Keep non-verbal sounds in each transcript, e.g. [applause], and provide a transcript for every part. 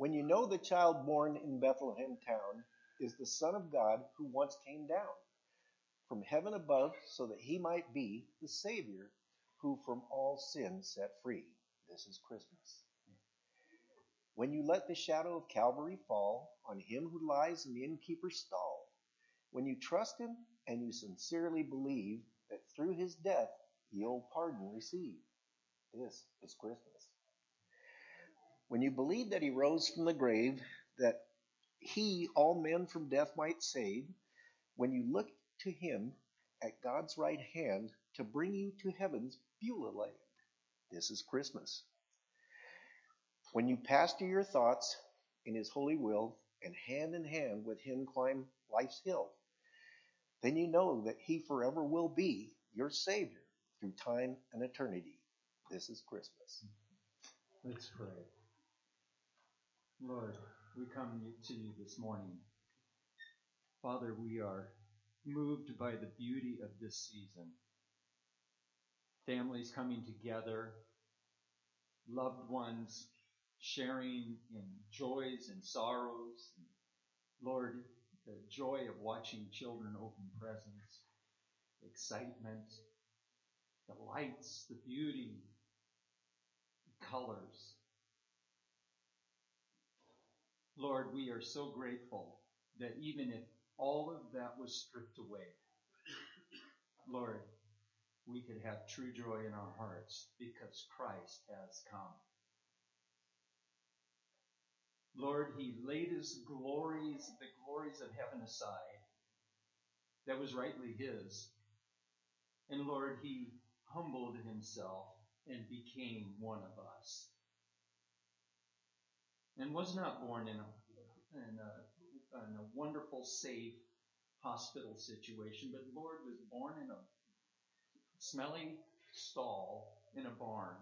When you know the child born in Bethlehem town is the Son of God who once came down from heaven above so that he might be the Savior who from all sin set free. This is Christmas. When you let the shadow of Calvary fall on him who lies in the innkeeper's stall, when you trust him and you sincerely believe that through his death you'll pardon receive, this is Christmas. When you believe that he rose from the grave, that he all men from death might save, when you look to him at God's right hand to bring you to heaven's Beulah land, this is Christmas. When you pastor your thoughts in his holy will and hand in hand with him climb life's hill, then you know that he forever will be your Savior through time and eternity. This is Christmas. Let's pray. Lord, we come to you this morning. Father, we are moved by the beauty of this season. Families coming together, loved ones sharing in joys and sorrows. Lord, the joy of watching children open presents, excitement, the lights, the beauty, the colors. Lord, we are so grateful that even if all of that was stripped away, Lord, we could have true joy in our hearts because Christ has come. Lord, he laid his glories, the glories of heaven aside. That was rightly his. And Lord, he humbled himself and became one of us. And was not born in a, in a, in a wonderful, safe hospital situation, but Lord was born in a smelly stall in a barn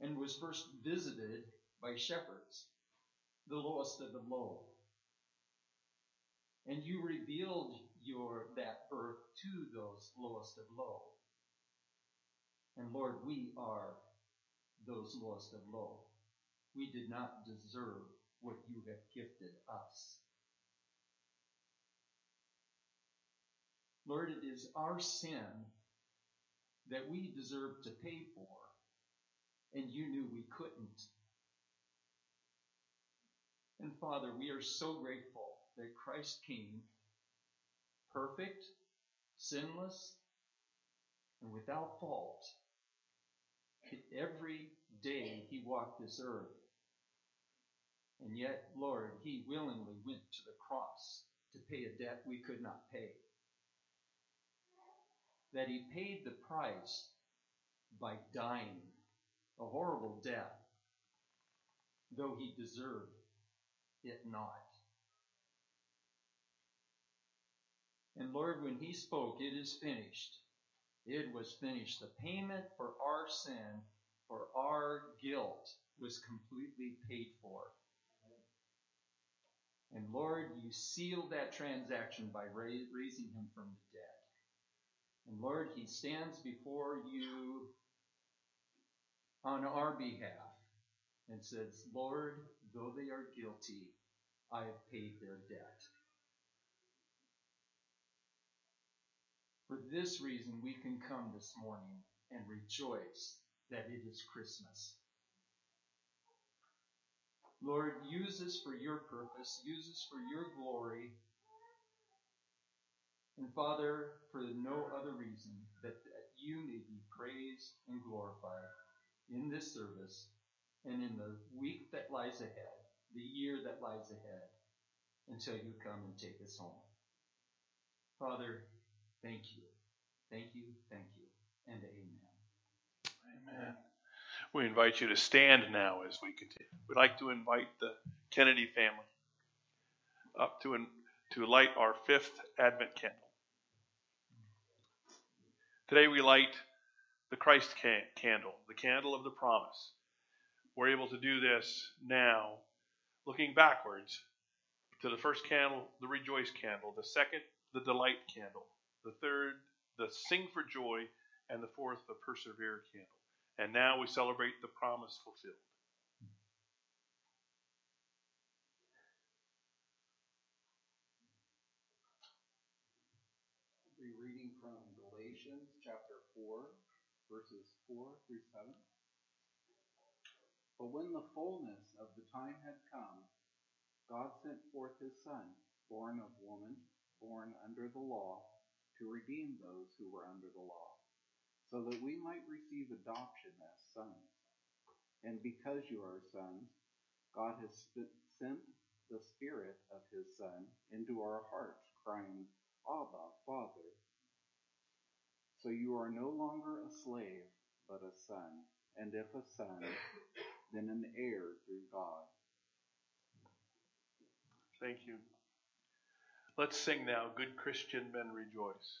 and was first visited by shepherds, the lowest of the low. And you revealed your that birth to those lowest of low. And Lord, we are those lowest of low. We did not deserve what you have gifted us. Lord, it is our sin that we deserve to pay for and you knew we couldn't. And Father, we are so grateful that Christ came perfect, sinless, and without fault. Every day he walked this earth. And yet, Lord, he willingly went to the cross to pay a debt we could not pay. That he paid the price by dying a horrible death, though he deserved it not. And Lord, when he spoke, it is finished. It was finished. The payment for our sin, for our guilt, was completely paid for. And Lord, you sealed that transaction by raising him from the dead. And Lord, he stands before you on our behalf and says, Lord, though they are guilty, I have paid their debt. For this reason, we can come this morning and rejoice that it is Christmas. Lord, use this for your purpose, use this for your glory. And Father, for no other reason that, that you may be praised and glorified in this service and in the week that lies ahead, the year that lies ahead, until you come and take us home. Father, thank you. Thank you, thank you, and amen. Amen. We invite you to stand now as we continue. We'd like to invite the Kennedy family up to, to light our fifth Advent candle. Today we light the Christ candle, the candle of the promise. We're able to do this now, looking backwards to the first candle, the rejoice candle, the second, the delight candle, the third, the sing for joy, and the fourth, the persevere candle. And now we celebrate the promise fulfilled. We'll be reading from Galatians chapter 4, verses 4 through 7. But when the fullness of the time had come, God sent forth his Son, born of woman, born under the law, to redeem those who were under the law so that we might receive adoption as sons. And because you are sons, God has sent the Spirit of his Son into our hearts, crying, Abba, Father. So you are no longer a slave, but a son, and if a son, then an heir through God. Thank you. Let's sing now, Good Christian Men Rejoice.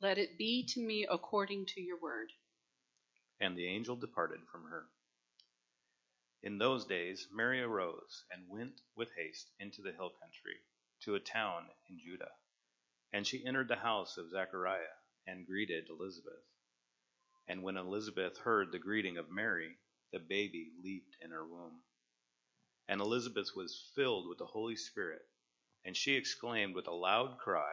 let it be to me according to your word. And the angel departed from her. In those days Mary arose and went with haste into the hill country, to a town in Judah. And she entered the house of Zechariah and greeted Elizabeth. And when Elizabeth heard the greeting of Mary, the baby leaped in her womb. And Elizabeth was filled with the Holy Spirit, and she exclaimed with a loud cry,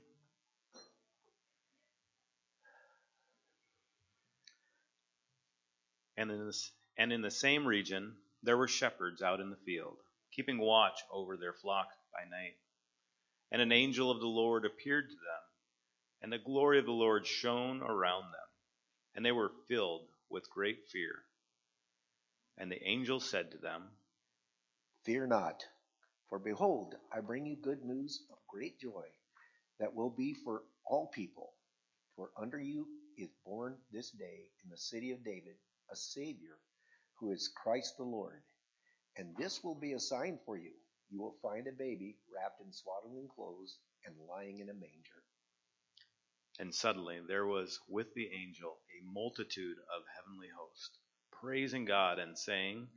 And in, this, and in the same region there were shepherds out in the field, keeping watch over their flock by night. And an angel of the Lord appeared to them, and the glory of the Lord shone around them, and they were filled with great fear. And the angel said to them, Fear not, for behold, I bring you good news of great joy that will be for all people. For under you is born this day in the city of David a Savior, who is Christ the Lord. And this will be a sign for you. You will find a baby wrapped in swaddling clothes and lying in a manger. And suddenly there was with the angel a multitude of heavenly hosts, praising God and saying,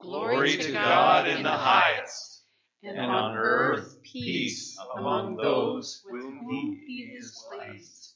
Glory to God in the highest, and on earth peace among those with whom he is pleased.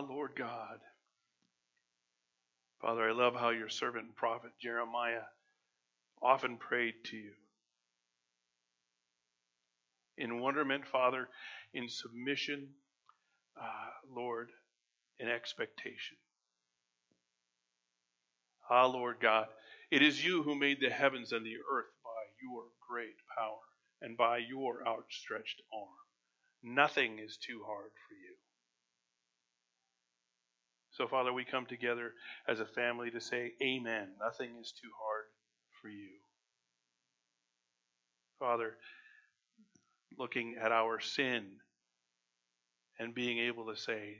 Lord God. Father, I love how your servant and prophet Jeremiah often prayed to you. In wonderment, Father, in submission, uh, Lord, in expectation. Ah, Lord God, it is you who made the heavens and the earth by your great power and by your outstretched arm. Nothing is too hard for you. So, Father, we come together as a family to say, Amen. Nothing is too hard for you. Father, looking at our sin and being able to say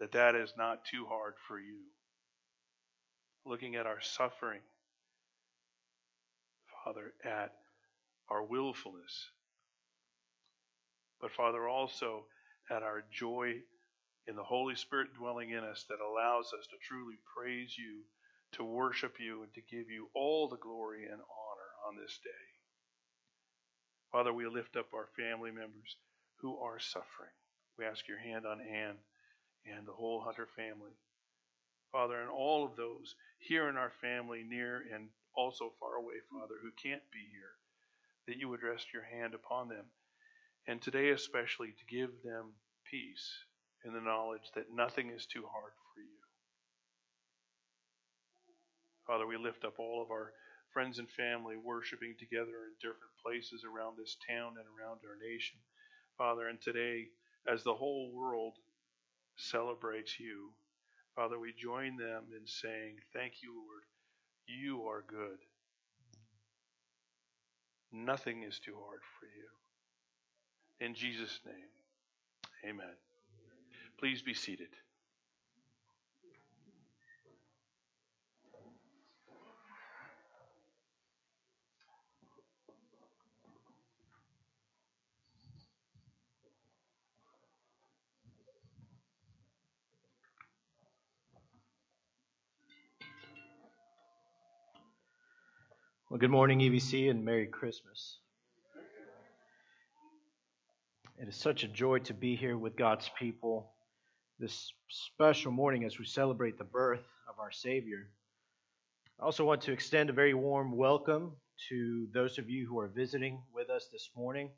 that that is not too hard for you. Looking at our suffering, Father, at our willfulness, but Father, also at our joy in the Holy Spirit dwelling in us that allows us to truly praise you, to worship you, and to give you all the glory and honor on this day. Father, we lift up our family members who are suffering. We ask your hand on Ann and the whole Hunter family. Father, and all of those here in our family, near and also far away, Father, who can't be here, that you would rest your hand upon them. And today, especially, to give them peace in the knowledge that nothing is too hard for you. Father, we lift up all of our friends and family worshiping together in different places around this town and around our nation. Father, and today, as the whole world celebrates you, Father, we join them in saying, Thank you, Lord. You are good. Nothing is too hard for you. In Jesus' name, amen. Please be seated. Well, good morning, EBC, and Merry Christmas. It is such a joy to be here with God's people this special morning as we celebrate the birth of our Savior. I also want to extend a very warm welcome to those of you who are visiting with us this morning.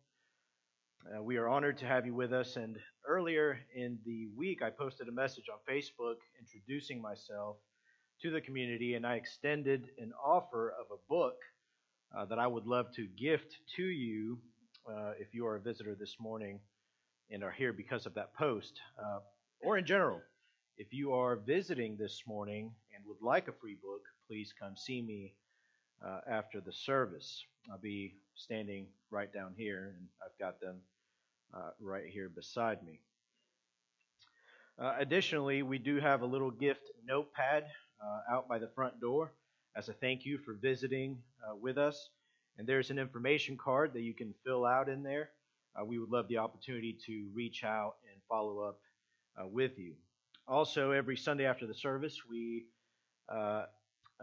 Uh, we are honored to have you with us. And earlier in the week, I posted a message on Facebook introducing myself to the community, and I extended an offer of a book uh, that I would love to gift to you uh, if you are a visitor this morning and are here because of that post, uh, or in general. If you are visiting this morning and would like a free book, please come see me uh, after the service. I'll be standing right down here, and I've got them uh, right here beside me. Uh, additionally, we do have a little gift notepad uh, out by the front door as a thank you for visiting uh, with us. And there's an information card that you can fill out in there. Uh, we would love the opportunity to reach out and follow up uh, with you. Also, every Sunday after the service, we uh,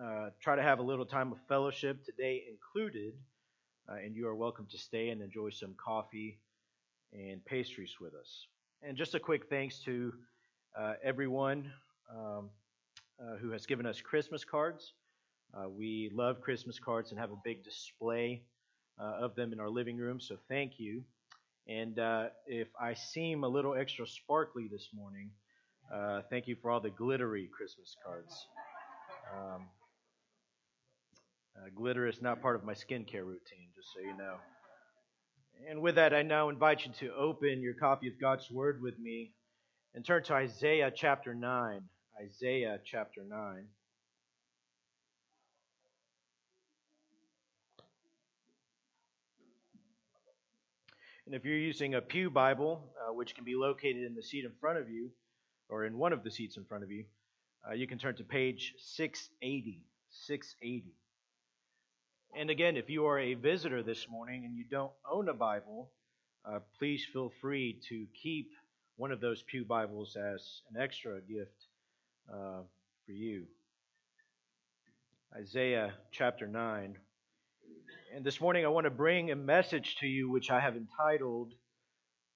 uh, try to have a little time of fellowship, today included. and you are welcome to stay and enjoy some coffee and pastries with us. And just a quick thanks to everyone um, who has given us Christmas cards. Uh, we love Christmas cards and have a big display uh, of them in our living room, so thank you. And uh, if I seem a little extra sparkly this morning, uh, thank you for all the glittery Christmas cards. Um, uh, glitter is not part of my skincare routine, just so you know. And with that, I now invite you to open your copy of God's Word with me and turn to Isaiah chapter 9. Isaiah chapter 9. And if you're using a Pew Bible, uh, which can be located in the seat in front of you, or in one of the seats in front of you, uh, you can turn to page 680. 680. And again, if you are a visitor this morning and you don't own a Bible, uh, please feel free to keep one of those Pew Bibles as an extra gift uh, for you. Isaiah chapter 9. And this morning I want to bring a message to you which I have entitled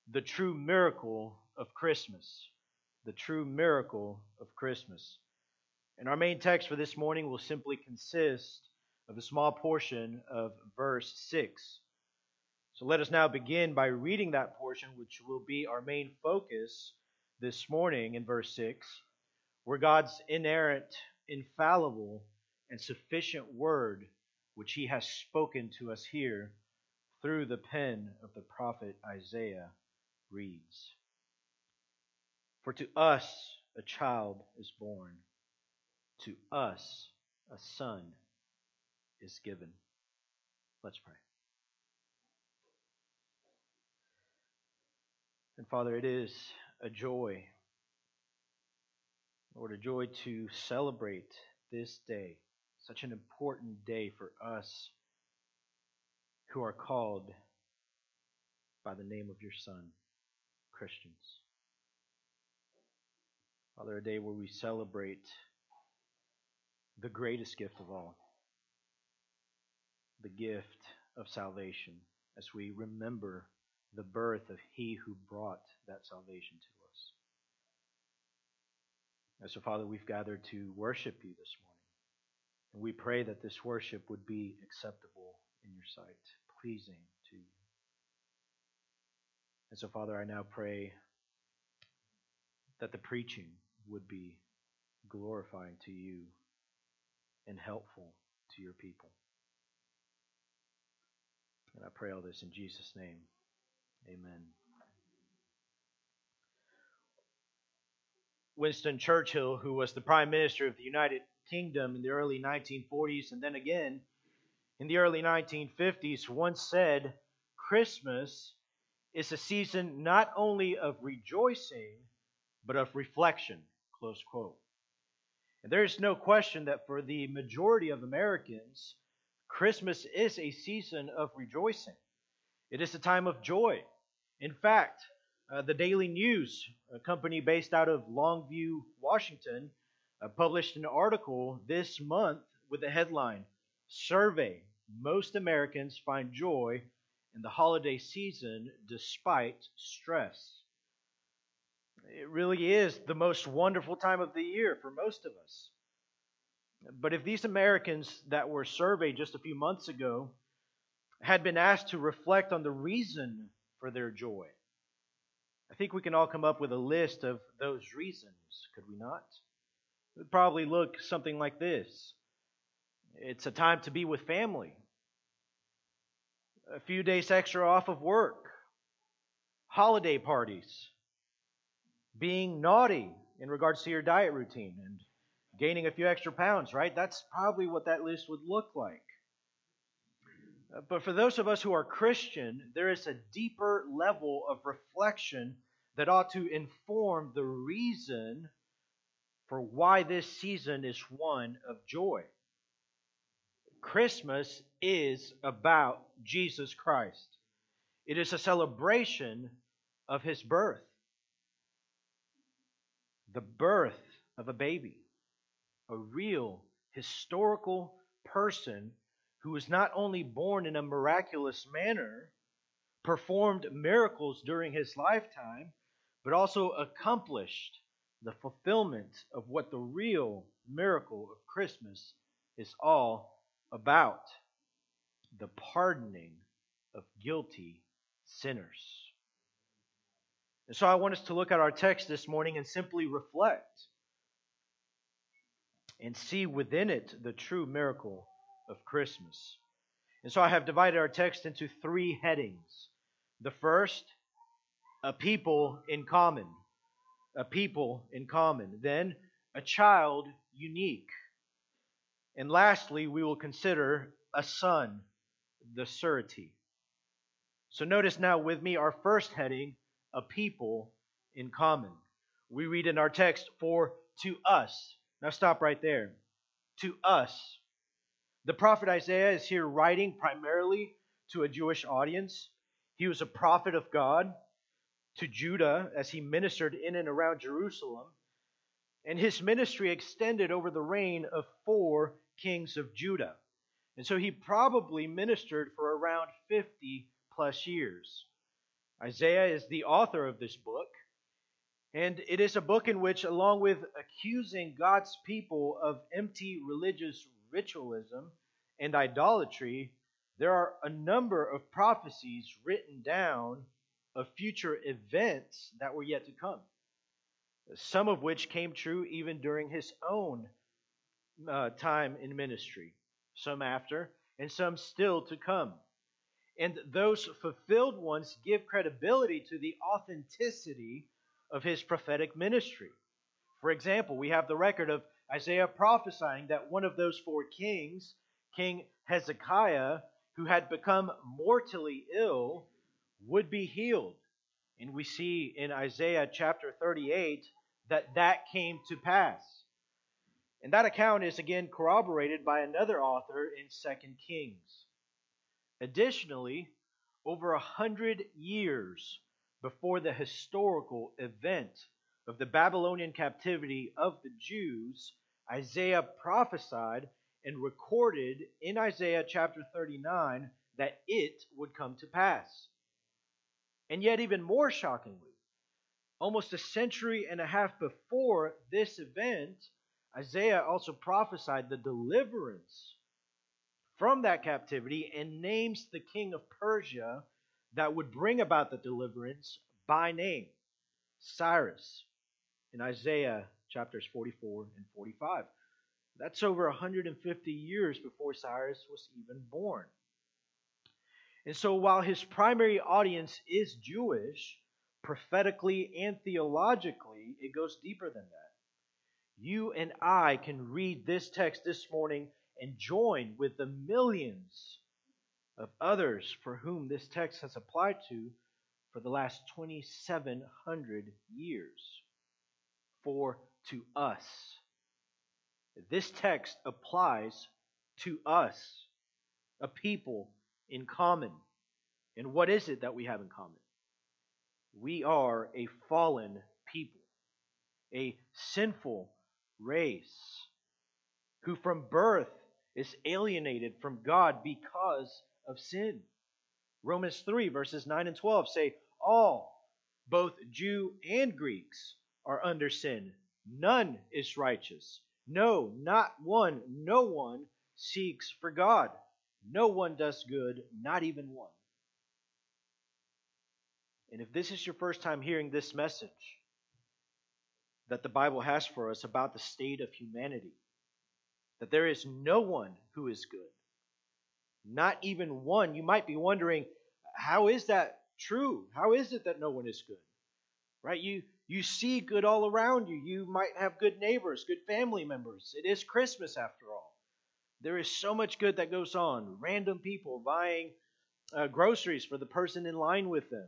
The True Miracle of Christmas. The True Miracle of Christmas. And our main text for this morning will simply consist of a small portion of verse 6. So let us now begin by reading that portion, which will be our main focus this morning in verse 6, where God's inerrant, infallible, and sufficient word which he has spoken to us here through the pen of the prophet Isaiah reads For to us a child is born, to us a son is given. Let's pray. And Father, it is a joy, Lord, a joy to celebrate this day such an important day for us who are called by the name of your Son, Christians. Father, a day where we celebrate the greatest gift of all, the gift of salvation, as we remember the birth of He who brought that salvation to us. And so, Father, we've gathered to worship you this morning. And we pray that this worship would be acceptable in your sight, pleasing to you. And so, Father, I now pray that the preaching would be glorifying to you and helpful to your people. And I pray all this in Jesus' name. Amen. Winston Churchill, who was the Prime Minister of the United kingdom in the early 1940s and then again in the early 1950s once said Christmas is a season not only of rejoicing but of reflection close quote. And there is no question that for the majority of Americans Christmas is a season of rejoicing. It is a time of joy. In fact uh, the Daily News, a company based out of Longview, Washington, uh, published an article this month with the headline Survey most Americans find joy in the holiday season despite stress. It really is the most wonderful time of the year for most of us. But if these Americans that were surveyed just a few months ago had been asked to reflect on the reason for their joy, I think we can all come up with a list of those reasons, could we not? Would probably look something like this It's a time to be with family, a few days extra off of work, holiday parties, being naughty in regards to your diet routine, and gaining a few extra pounds, right? That's probably what that list would look like. Uh, but for those of us who are Christian, there is a deeper level of reflection that ought to inform the reason for why this season is one of joy. Christmas is about Jesus Christ. It is a celebration of his birth, the birth of a baby, a real historical person who was not only born in a miraculous manner, performed miracles during his lifetime, but also accomplished the fulfillment of what the real miracle of Christmas is all about the pardoning of guilty sinners. And so I want us to look at our text this morning and simply reflect and see within it the true miracle of Christmas. And so I have divided our text into three headings. The first, a people in common. A people in common. Then, a child unique. And lastly, we will consider a son, the surety. So notice now with me our first heading, a people in common. We read in our text, for to us. Now stop right there. To us the prophet Isaiah is here writing primarily to a Jewish audience. He was a prophet of God to Judah as he ministered in and around Jerusalem. And his ministry extended over the reign of four kings of Judah. And so he probably ministered for around 50 plus years. Isaiah is the author of this book. And it is a book in which, along with accusing God's people of empty religious ritualism and idolatry, there are a number of prophecies written down of future events that were yet to come, some of which came true even during his own uh, time in ministry, some after, and some still to come. And those fulfilled ones give credibility to the authenticity of his prophetic ministry. For example, we have the record of Isaiah prophesying that one of those four kings, King Hezekiah, who had become mortally ill, would be healed. And we see in Isaiah chapter 38 that that came to pass. And that account is again corroborated by another author in 2 Kings. Additionally, over a hundred years before the historical event of the Babylonian captivity of the Jews, Isaiah prophesied and recorded in Isaiah chapter 39 that it would come to pass. And yet, even more shockingly, almost a century and a half before this event, Isaiah also prophesied the deliverance from that captivity and names the king of Persia that would bring about the deliverance by name Cyrus in Isaiah chapters 44 and 45. That's over 150 years before Cyrus was even born. And so, while his primary audience is Jewish, prophetically and theologically, it goes deeper than that. You and I can read this text this morning and join with the millions of others for whom this text has applied to for the last 2,700 years. For to us, this text applies to us, a people in common. And what is it that we have in common? We are a fallen people, a sinful race, who from birth is alienated from God because of sin. Romans 3, verses 9 and 12 say, All, both Jew and Greeks, are under sin. None is righteous. No, not one. No one seeks for God. No one does good, not even one. And if this is your first time hearing this message that the Bible has for us about the state of humanity, that there is no one who is good, not even one, you might be wondering, how is that true? How is it that no one is good? Right? You you see good all around you. You might have good neighbors, good family members. It is Christmas after all. There is so much good that goes on. Random people buying uh, groceries for the person in line with them,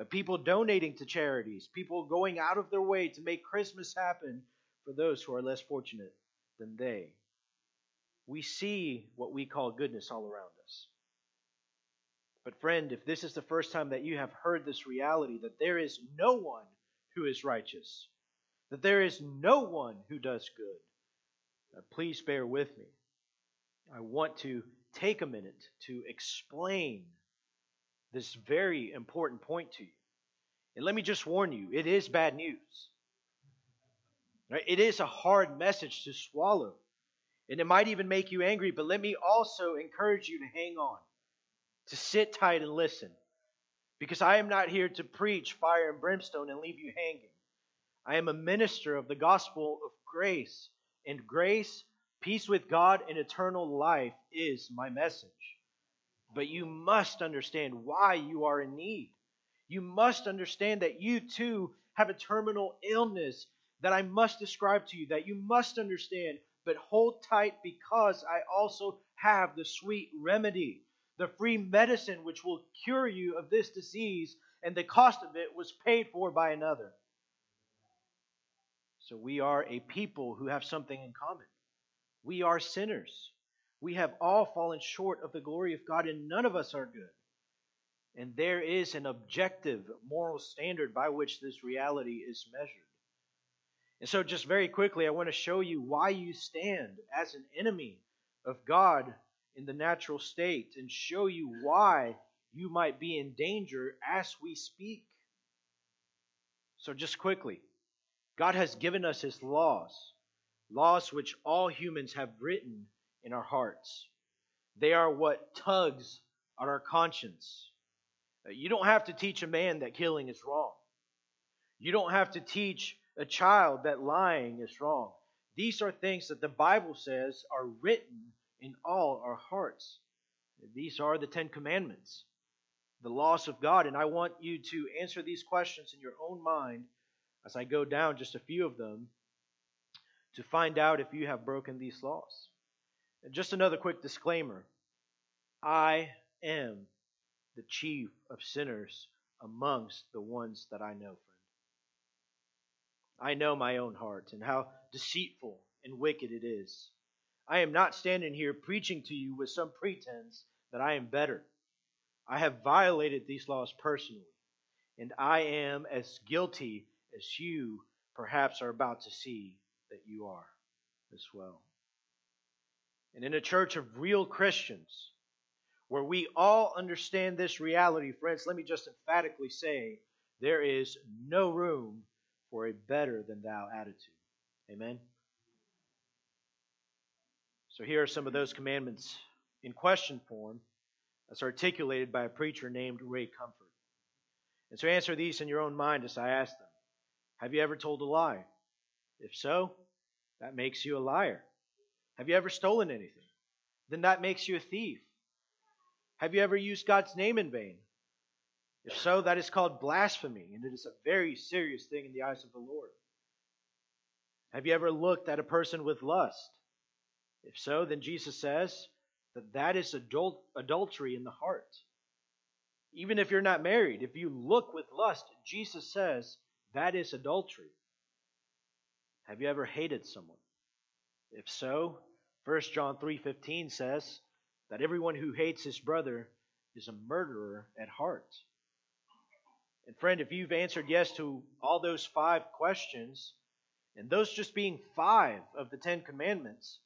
uh, people donating to charities, people going out of their way to make Christmas happen for those who are less fortunate than they. We see what we call goodness all around us. But, friend, if this is the first time that you have heard this reality that there is no one who is righteous, that there is no one who does good, uh, please bear with me. I want to take a minute to explain this very important point to you. And let me just warn you, it is bad news. Right? It is a hard message to swallow. And it might even make you angry, but let me also encourage you to hang on, to sit tight and listen. Because I am not here to preach fire and brimstone and leave you hanging. I am a minister of the gospel of grace, and grace Peace with God and eternal life is my message. But you must understand why you are in need. You must understand that you too have a terminal illness that I must describe to you, that you must understand. But hold tight because I also have the sweet remedy, the free medicine which will cure you of this disease, and the cost of it was paid for by another. So we are a people who have something in common. We are sinners. We have all fallen short of the glory of God, and none of us are good. And there is an objective moral standard by which this reality is measured. And so, just very quickly, I want to show you why you stand as an enemy of God in the natural state and show you why you might be in danger as we speak. So, just quickly, God has given us His laws laws which all humans have written in our hearts. They are what tugs at our conscience. Uh, you don't have to teach a man that killing is wrong. You don't have to teach a child that lying is wrong. These are things that the Bible says are written in all our hearts. These are the Ten Commandments, the laws of God. And I want you to answer these questions in your own mind as I go down just a few of them to find out if you have broken these laws. And just another quick disclaimer I am the chief of sinners amongst the ones that I know, friend. I know my own heart and how deceitful and wicked it is. I am not standing here preaching to you with some pretense that I am better. I have violated these laws personally, and I am as guilty as you perhaps are about to see that you are as well. And in a church of real Christians, where we all understand this reality, friends, let me just emphatically say there is no room for a better than thou attitude. Amen? So here are some of those commandments in question form as articulated by a preacher named Ray Comfort. And so answer these in your own mind as I ask them. Have you ever told a lie? If so, that makes you a liar. Have you ever stolen anything? Then that makes you a thief. Have you ever used God's name in vain? If so, that is called blasphemy, and it is a very serious thing in the eyes of the Lord. Have you ever looked at a person with lust? If so, then Jesus says that that is adult, adultery in the heart. Even if you're not married, if you look with lust, Jesus says that is adultery. Have you ever hated someone? If so, 1 John 3:15 says that everyone who hates his brother is a murderer at heart. And friend, if you've answered yes to all those five questions, and those just being five of the 10 commandments,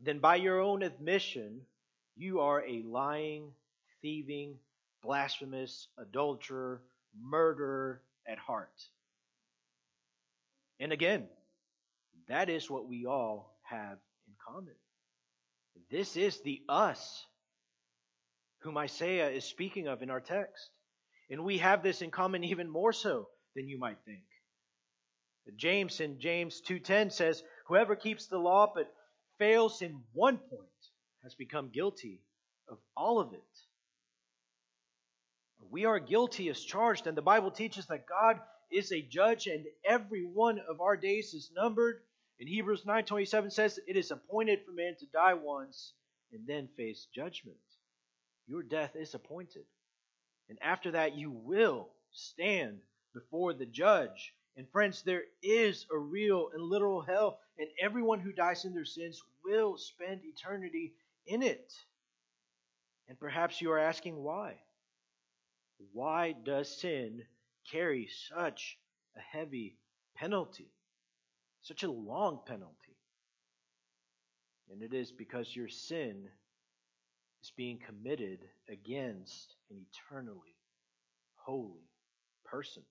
then by your own admission, you are a lying, thieving, blasphemous, adulterer, murderer at heart. And again, that is what we all have in common. This is the us whom Isaiah is speaking of in our text. And we have this in common even more so than you might think. James in James 2:10 says, "Whoever keeps the law but fails in one point has become guilty of all of it." We are guilty as charged, and the Bible teaches that God is a judge and every one of our days is numbered. In Hebrews 9:27 says, "It is appointed for man to die once and then face judgment." Your death is appointed. And after that you will stand before the judge and friends, there is a real and literal hell, and everyone who dies in their sins will spend eternity in it. And perhaps you are asking why. Why does sin carry such a heavy penalty? Such a long penalty? And it is because your sin is being committed against an eternally holy person.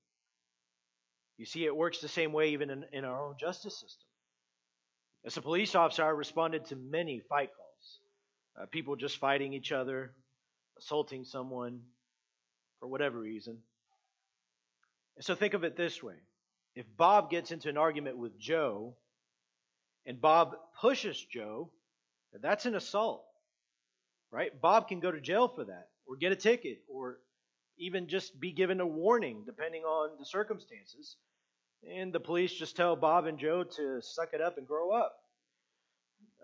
You see, it works the same way even in, in our own justice system. As a police officer, I responded to many fight calls. Uh, people just fighting each other, assaulting someone for whatever reason. And so think of it this way if Bob gets into an argument with Joe and Bob pushes Joe, that's an assault, right? Bob can go to jail for that or get a ticket or even just be given a warning depending on the circumstances. And the police just tell Bob and Joe to suck it up and grow up.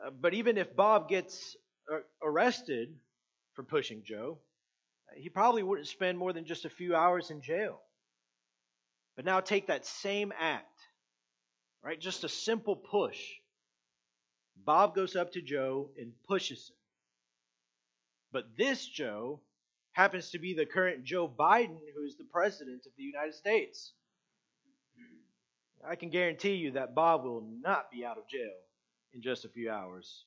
Uh, but even if Bob gets uh, arrested for pushing Joe, he probably wouldn't spend more than just a few hours in jail. But now take that same act, right? Just a simple push. Bob goes up to Joe and pushes him. But this Joe happens to be the current Joe Biden, who is the president of the United States. I can guarantee you that Bob will not be out of jail in just a few hours.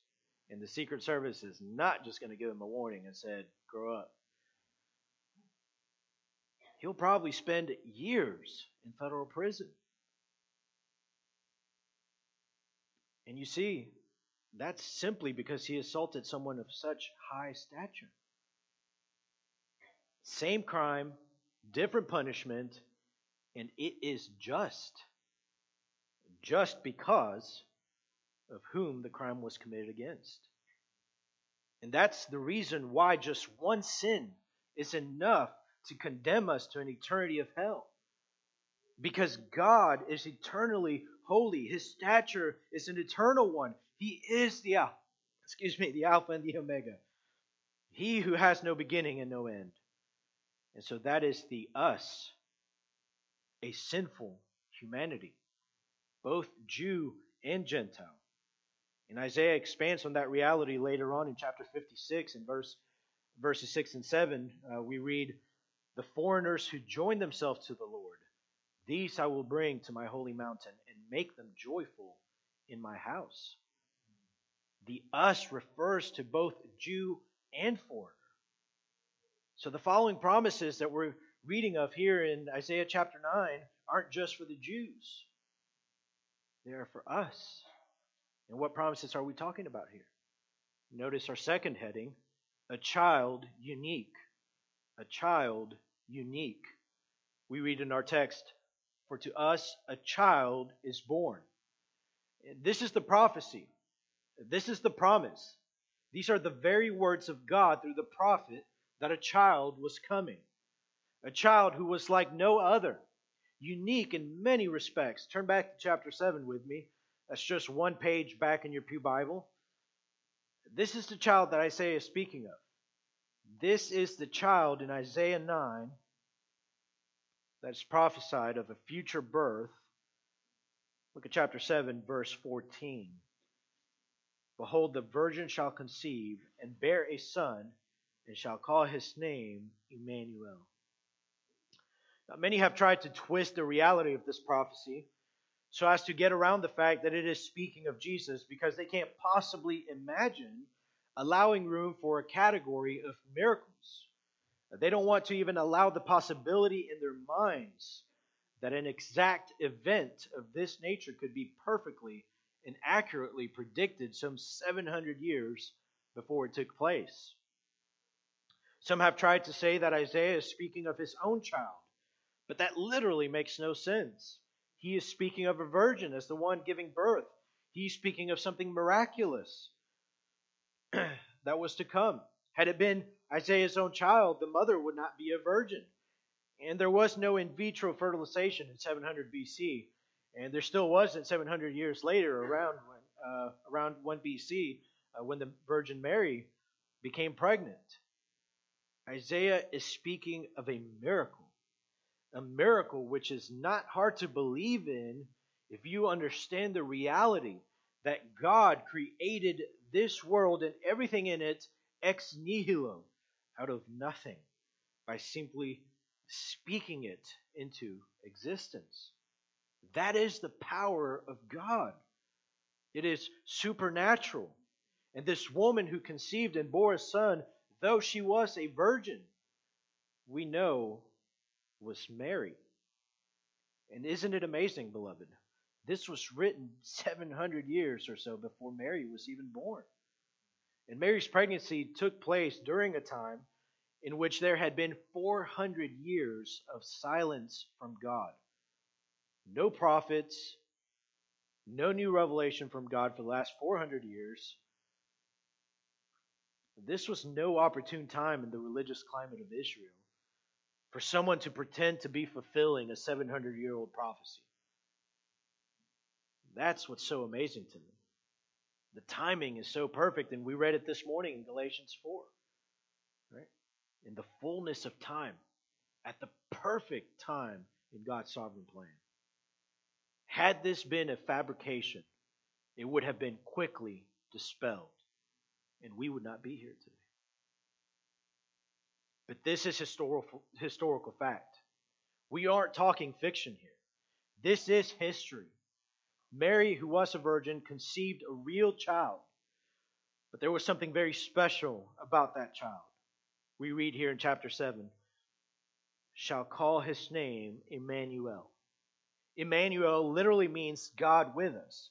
And the Secret Service is not just going to give him a warning and said, grow up. He'll probably spend years in federal prison. And you see, that's simply because he assaulted someone of such high stature. Same crime, different punishment, and it is just. Just because of whom the crime was committed against. And that's the reason why just one sin is enough to condemn us to an eternity of hell. Because God is eternally holy. His stature is an eternal one. He is the Alpha, excuse me, the Alpha and the Omega. He who has no beginning and no end. And so that is the us, a sinful humanity, both Jew and Gentile. And Isaiah expands on that reality later on in chapter 56 in verse verses 6 and 7. Uh, we read, The foreigners who join themselves to the Lord, these I will bring to my holy mountain and make them joyful in my house. The us refers to both Jew and foreigner. So the following promises that we're reading of here in Isaiah chapter 9 aren't just for the Jews, they are for us. And what promises are we talking about here? Notice our second heading a child unique. A child unique. We read in our text, For to us a child is born. This is the prophecy. This is the promise. These are the very words of God through the prophet that a child was coming. A child who was like no other, unique in many respects. Turn back to chapter 7 with me. That's just one page back in your Pew Bible. This is the child that Isaiah is speaking of. This is the child in Isaiah 9 that's prophesied of a future birth. Look at chapter 7, verse 14. Behold, the virgin shall conceive and bear a son and shall call his name Emmanuel. Now, many have tried to twist the reality of this prophecy so as to get around the fact that it is speaking of Jesus because they can't possibly imagine allowing room for a category of miracles. They don't want to even allow the possibility in their minds that an exact event of this nature could be perfectly and accurately predicted some 700 years before it took place. Some have tried to say that Isaiah is speaking of his own child, but that literally makes no sense. He is speaking of a virgin as the one giving birth. He's speaking of something miraculous that was to come. Had it been Isaiah's own child, the mother would not be a virgin. And there was no in vitro fertilization in 700 BC. And there still wasn't 700 years later, around when, uh, around 1 BC, uh, when the Virgin Mary became pregnant. Isaiah is speaking of a miracle, a miracle which is not hard to believe in if you understand the reality that God created this world and everything in it ex nihilo, out of nothing, by simply speaking it into existence. That is the power of God. It is supernatural. And this woman who conceived and bore a son, though she was a virgin, we know was Mary. And isn't it amazing, beloved? This was written 700 years or so before Mary was even born. And Mary's pregnancy took place during a time in which there had been 400 years of silence from God. No prophets, no new revelation from God for the last 400 years. This was no opportune time in the religious climate of Israel for someone to pretend to be fulfilling a 700 year old prophecy. That's what's so amazing to me. The timing is so perfect, and we read it this morning in Galatians 4. Right? In the fullness of time, at the perfect time in God's sovereign plan. Had this been a fabrication, it would have been quickly dispelled, and we would not be here today. But this is historical, historical fact. We aren't talking fiction here. This is history. Mary, who was a virgin, conceived a real child. But there was something very special about that child. We read here in chapter 7 shall call his name Emmanuel. Emmanuel literally means God with us.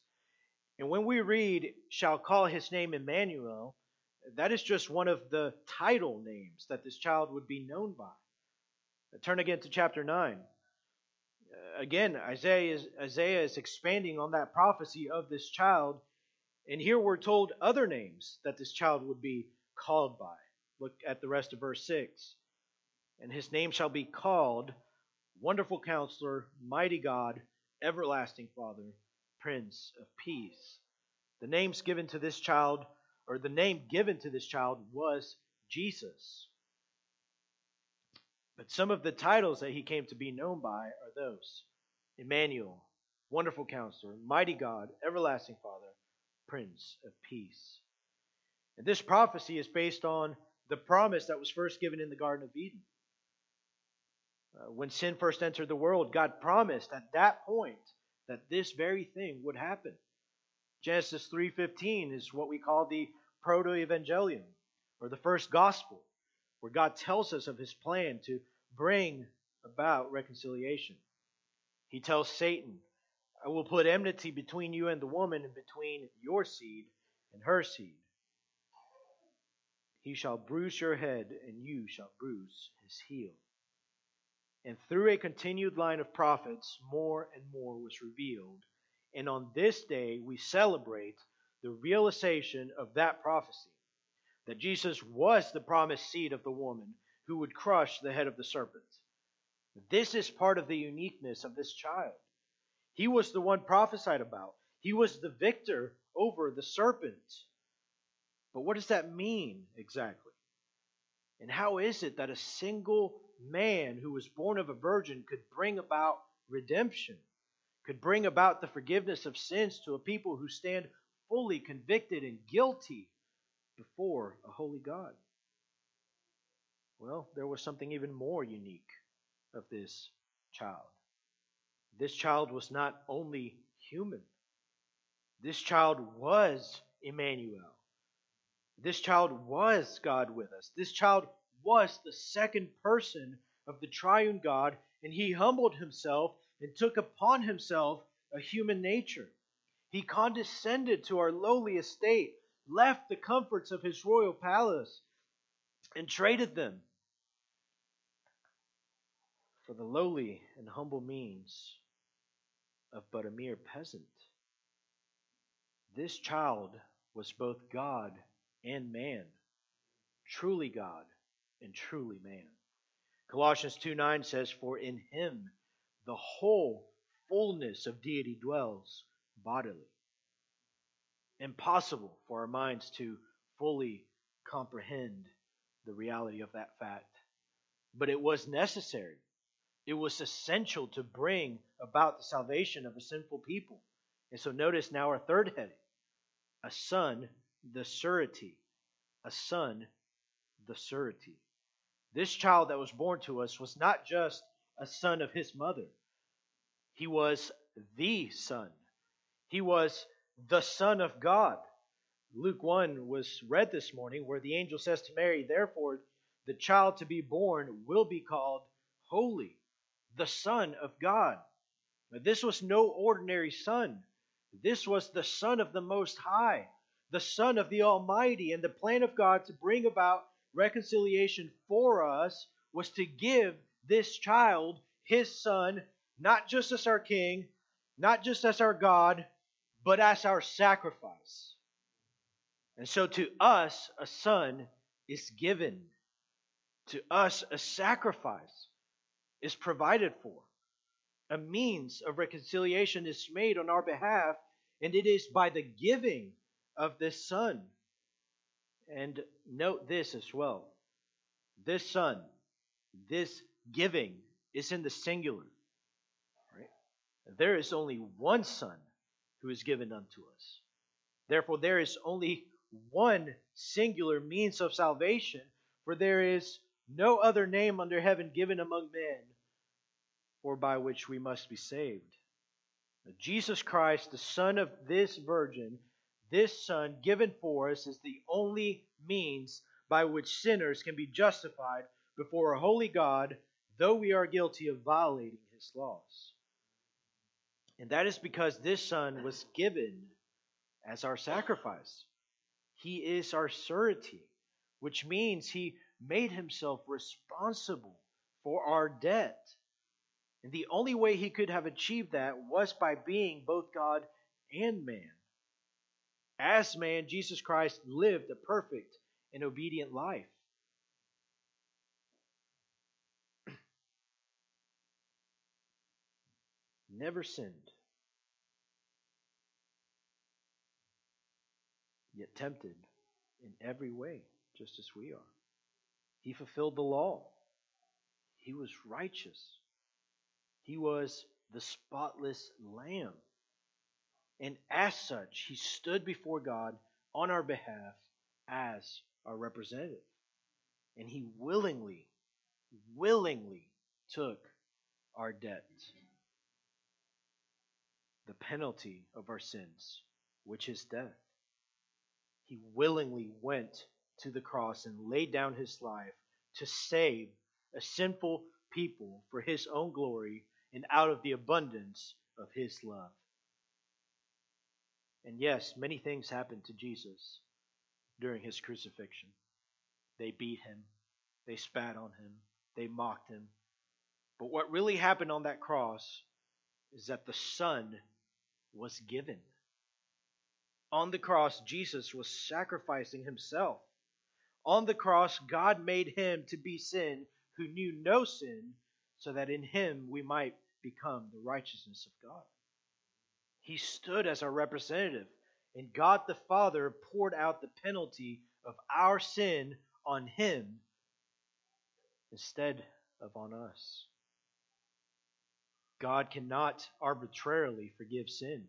And when we read shall call his name Emmanuel, that is just one of the title names that this child would be known by. Turn again to chapter 9 again, Isaiah is, Isaiah is expanding on that prophecy of this child. And here we're told other names that this child would be called by. Look at the rest of verse 6. And his name shall be called Wonderful Counselor, Mighty God, Everlasting Father, Prince of Peace. The names given to this child, or the name given to this child, was Jesus. But some of the titles that he came to be known by are those Emmanuel, Wonderful Counselor, Mighty God, Everlasting Father, Prince of Peace. And this prophecy is based on the promise that was first given in the Garden of Eden. Uh, when sin first entered the world, God promised at that point that this very thing would happen. Genesis 3:15 is what we call the proto-evangelium or the first gospel, where God tells us of his plan to bring about reconciliation. He tells Satan, I will put enmity between you and the woman, and between your seed and her seed. He shall bruise your head, and you shall bruise his heel. And through a continued line of prophets, more and more was revealed. And on this day, we celebrate the realization of that prophecy that Jesus was the promised seed of the woman who would crush the head of the serpent. This is part of the uniqueness of this child. He was the one prophesied about, he was the victor over the serpent. But what does that mean exactly? And how is it that a single man who was born of a virgin could bring about redemption, could bring about the forgiveness of sins to a people who stand fully convicted and guilty before a holy God? Well, there was something even more unique of this child. This child was not only human. This child was Emmanuel. This child was God with us. This child was the second person of the triune God, and he humbled himself and took upon himself a human nature. He condescended to our lowly estate, left the comforts of his royal palace, and traded them for the lowly and humble means of but a mere peasant. This child was both God and man, truly God and truly man. Colossians 2 9 says, For in him the whole fullness of deity dwells bodily. Impossible for our minds to fully comprehend the reality of that fact. But it was necessary. It was essential to bring about the salvation of a sinful people. And so notice now our third heading a son, the surety. A son, the surety. This child that was born to us was not just a son of his mother, he was the son. He was the Son of God. Luke 1 was read this morning where the angel says to Mary, Therefore, the child to be born will be called holy, the Son of God. Now, this was no ordinary son. This was the Son of the Most High, the Son of the Almighty, and the plan of God to bring about reconciliation for us was to give this child, his son, not just as our king, not just as our God, but as our sacrifice. And so to us, a son is given. To us, a sacrifice is provided for. A means of reconciliation is made on our behalf, and it is by the giving of this son. And note this as well this son, this giving, is in the singular. Right? There is only one son who is given unto us. Therefore, there is only one singular means of salvation, for there is no other name under heaven given among men or by which we must be saved. Jesus Christ, the Son of this virgin, this Son given for us, is the only means by which sinners can be justified before a holy God, though we are guilty of violating his laws. And that is because this Son was given as our sacrifice. He is our surety, which means he made himself responsible for our debt. And the only way he could have achieved that was by being both God and man. As man, Jesus Christ lived a perfect and obedient life. [clears throat] Never sinned, yet tempted in every way, just as we are. He fulfilled the law. He was righteous. He was the spotless lamb. And as such, he stood before God on our behalf as our representative. And he willingly, willingly took our debt. The penalty of our sins, which is death. He willingly went to the cross and laid down his life to save a sinful people for his own glory and out of the abundance of his love. And yes, many things happened to Jesus during his crucifixion. They beat him, they spat on him, they mocked him. But what really happened on that cross is that the Son was given. On the cross, Jesus was sacrificing himself. On the cross, God made him to be sin who knew no sin, so that in him we might become the righteousness of God. He stood as our representative, and God the Father poured out the penalty of our sin on him instead of on us. God cannot arbitrarily forgive sin.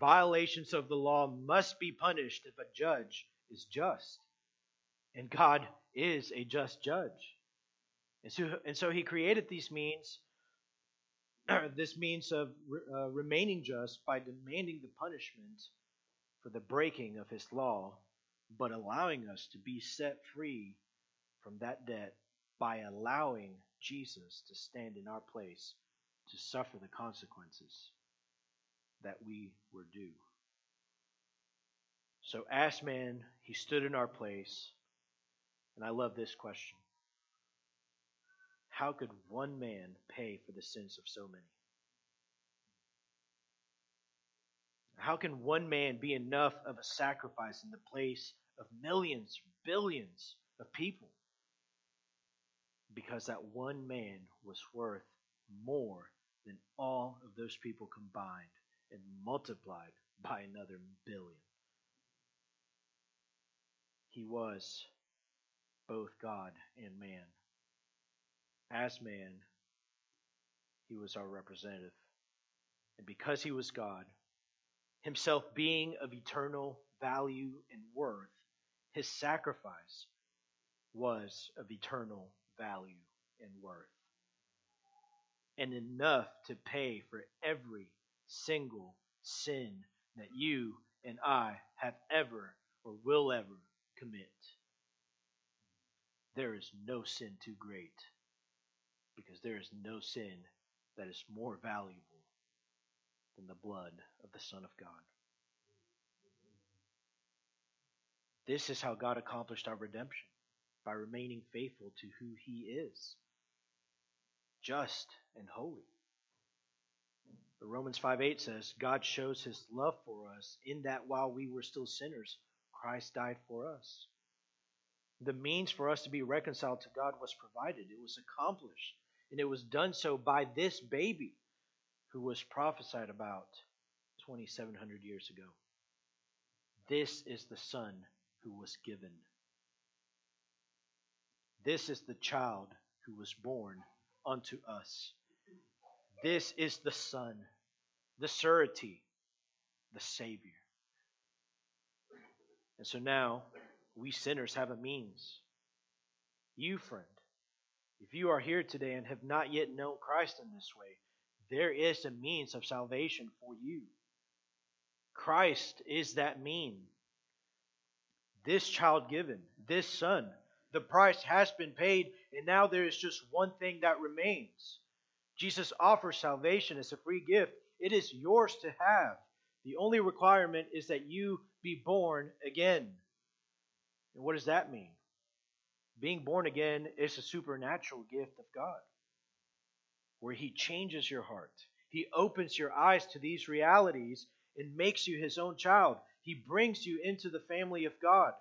Violations of the law must be punished if a judge is just. And God is a just judge. And so, and so he created these means [clears throat] this means of uh, remaining just by demanding the punishment for the breaking of his law, but allowing us to be set free from that debt by allowing Jesus to stand in our place to suffer the consequences that we were due. So, as man, he stood in our place. And I love this question How could one man pay for the sins of so many? How can one man be enough of a sacrifice in the place of millions, billions of people? Because that one man was worth more than all of those people combined and multiplied by another billion. He was both God and man. As man, he was our representative. And because he was God, himself being of eternal value and worth, his sacrifice was of eternal value and worth. And enough to pay for every single sin that you and I have ever or will ever commit. There is no sin too great because there is no sin that is more valuable than the blood of the Son of God. This is how God accomplished our redemption by remaining faithful to who He is just and holy. The Romans 5 8 says, God shows His love for us in that while we were still sinners, Christ died for us. The means for us to be reconciled to God was provided, it was accomplished, and it was done so by this baby who was prophesied about 2,700 years ago. This is the Son who was given. This is the child who was born unto us. This is the Son, the surety, the Savior. And so now, we sinners have a means. You, friend, if you are here today and have not yet known Christ in this way, there is a means of salvation for you. Christ is that mean. This child given, this son, the price has been paid, and now there is just one thing that remains. Jesus offers salvation as a free gift. It is yours to have. The only requirement is that you be born again. And what does that mean? Being born again is a supernatural gift of God where He changes your heart. He opens your eyes to these realities and makes you His own child. He brings you into the family of God.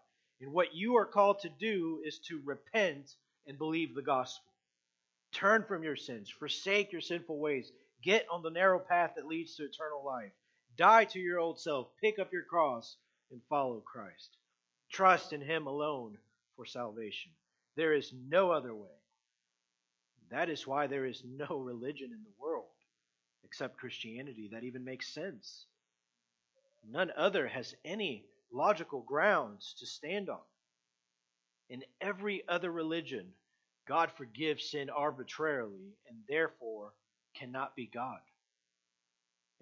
And what you are called to do is to repent and believe the gospel. Turn from your sins, forsake your sinful ways, get on the narrow path that leads to eternal life. Die to your old self, pick up your cross, and follow Christ. Trust in Him alone for salvation. There is no other way. That is why there is no religion in the world except Christianity that even makes sense. None other has any logical grounds to stand on. In every other religion, God forgives sin arbitrarily and therefore cannot be God.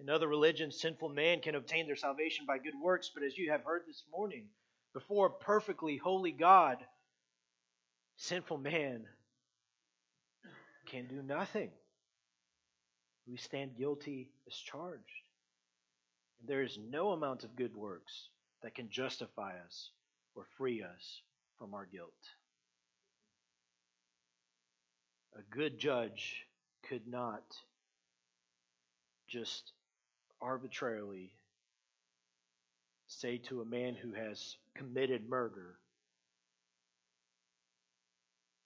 In other religions, sinful man can obtain their salvation by good works, but as you have heard this morning, before a perfectly holy God, sinful man can do nothing. We stand guilty as charged. And there is no amount of good works that can justify us or free us from our guilt. A good judge could not just arbitrarily say to a man who has committed murder,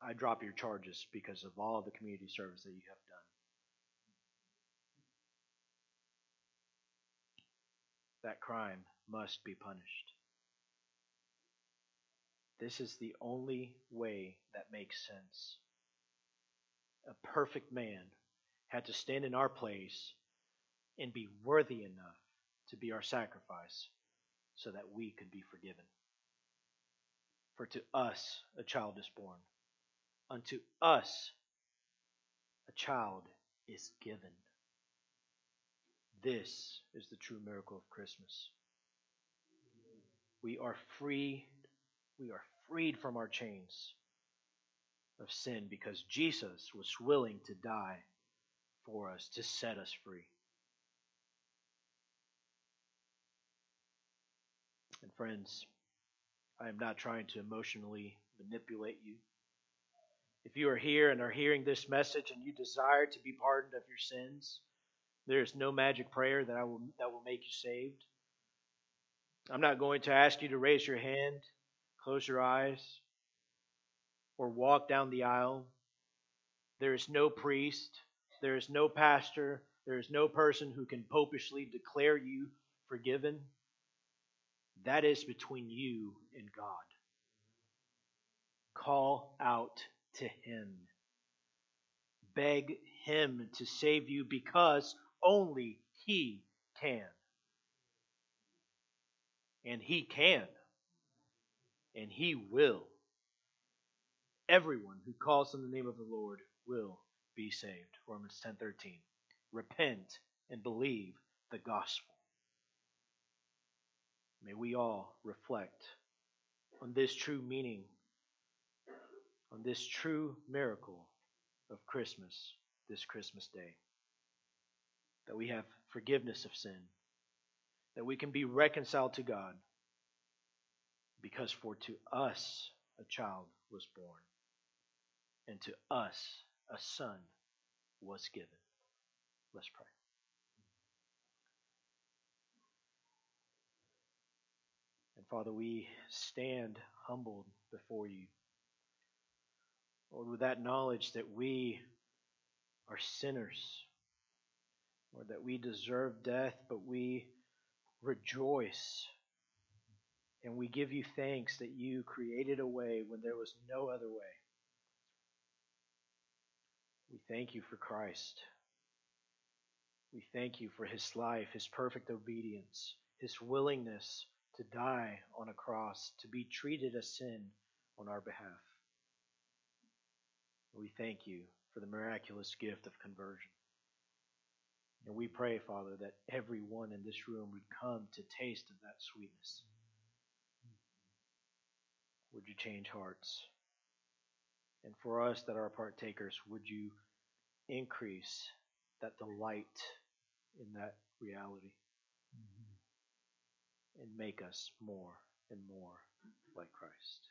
I drop your charges because of all the community service that you have done. That crime must be punished. This is the only way that makes sense. A perfect man had to stand in our place and be worthy enough to be our sacrifice so that we could be forgiven. For to us a child is born unto us a child is given. This is the true miracle of Christmas. We are free. We are freed from our chains of sin because Jesus was willing to die for us to set us free. And friends, I am not trying to emotionally manipulate you. If you are here and are hearing this message and you desire to be pardoned of your sins, there is no magic prayer that I will that will make you saved. I'm not going to ask you to raise your hand, close your eyes, or walk down the aisle. There is no priest, there is no pastor, there is no person who can popishly declare you forgiven. That is between you and God. Call out to Him. Beg Him to save you because only He can. And He can. And He will. Everyone who calls on the name of the Lord will be saved. Romans 10:13. Repent and believe the gospel. May we all reflect on this true meaning, on this true miracle of Christmas this Christmas day. That we have forgiveness of sin, that we can be reconciled to God, because for to us a child was born, and to us a son was given. Let's pray. And Father, we stand humbled before you. Lord, with that knowledge that we are sinners, or that we deserve death, but we rejoice and we give you thanks that you created a way when there was no other way. We thank you for Christ. We thank you for his life, his perfect obedience, his willingness to die on a cross, to be treated as sin on our behalf. We thank you for the miraculous gift of conversion. And we pray, Father, that everyone in this room would come to taste of that sweetness. Would you change hearts? And for us that are partakers, would you increase that delight in that reality mm-hmm. and make us more and more like Christ?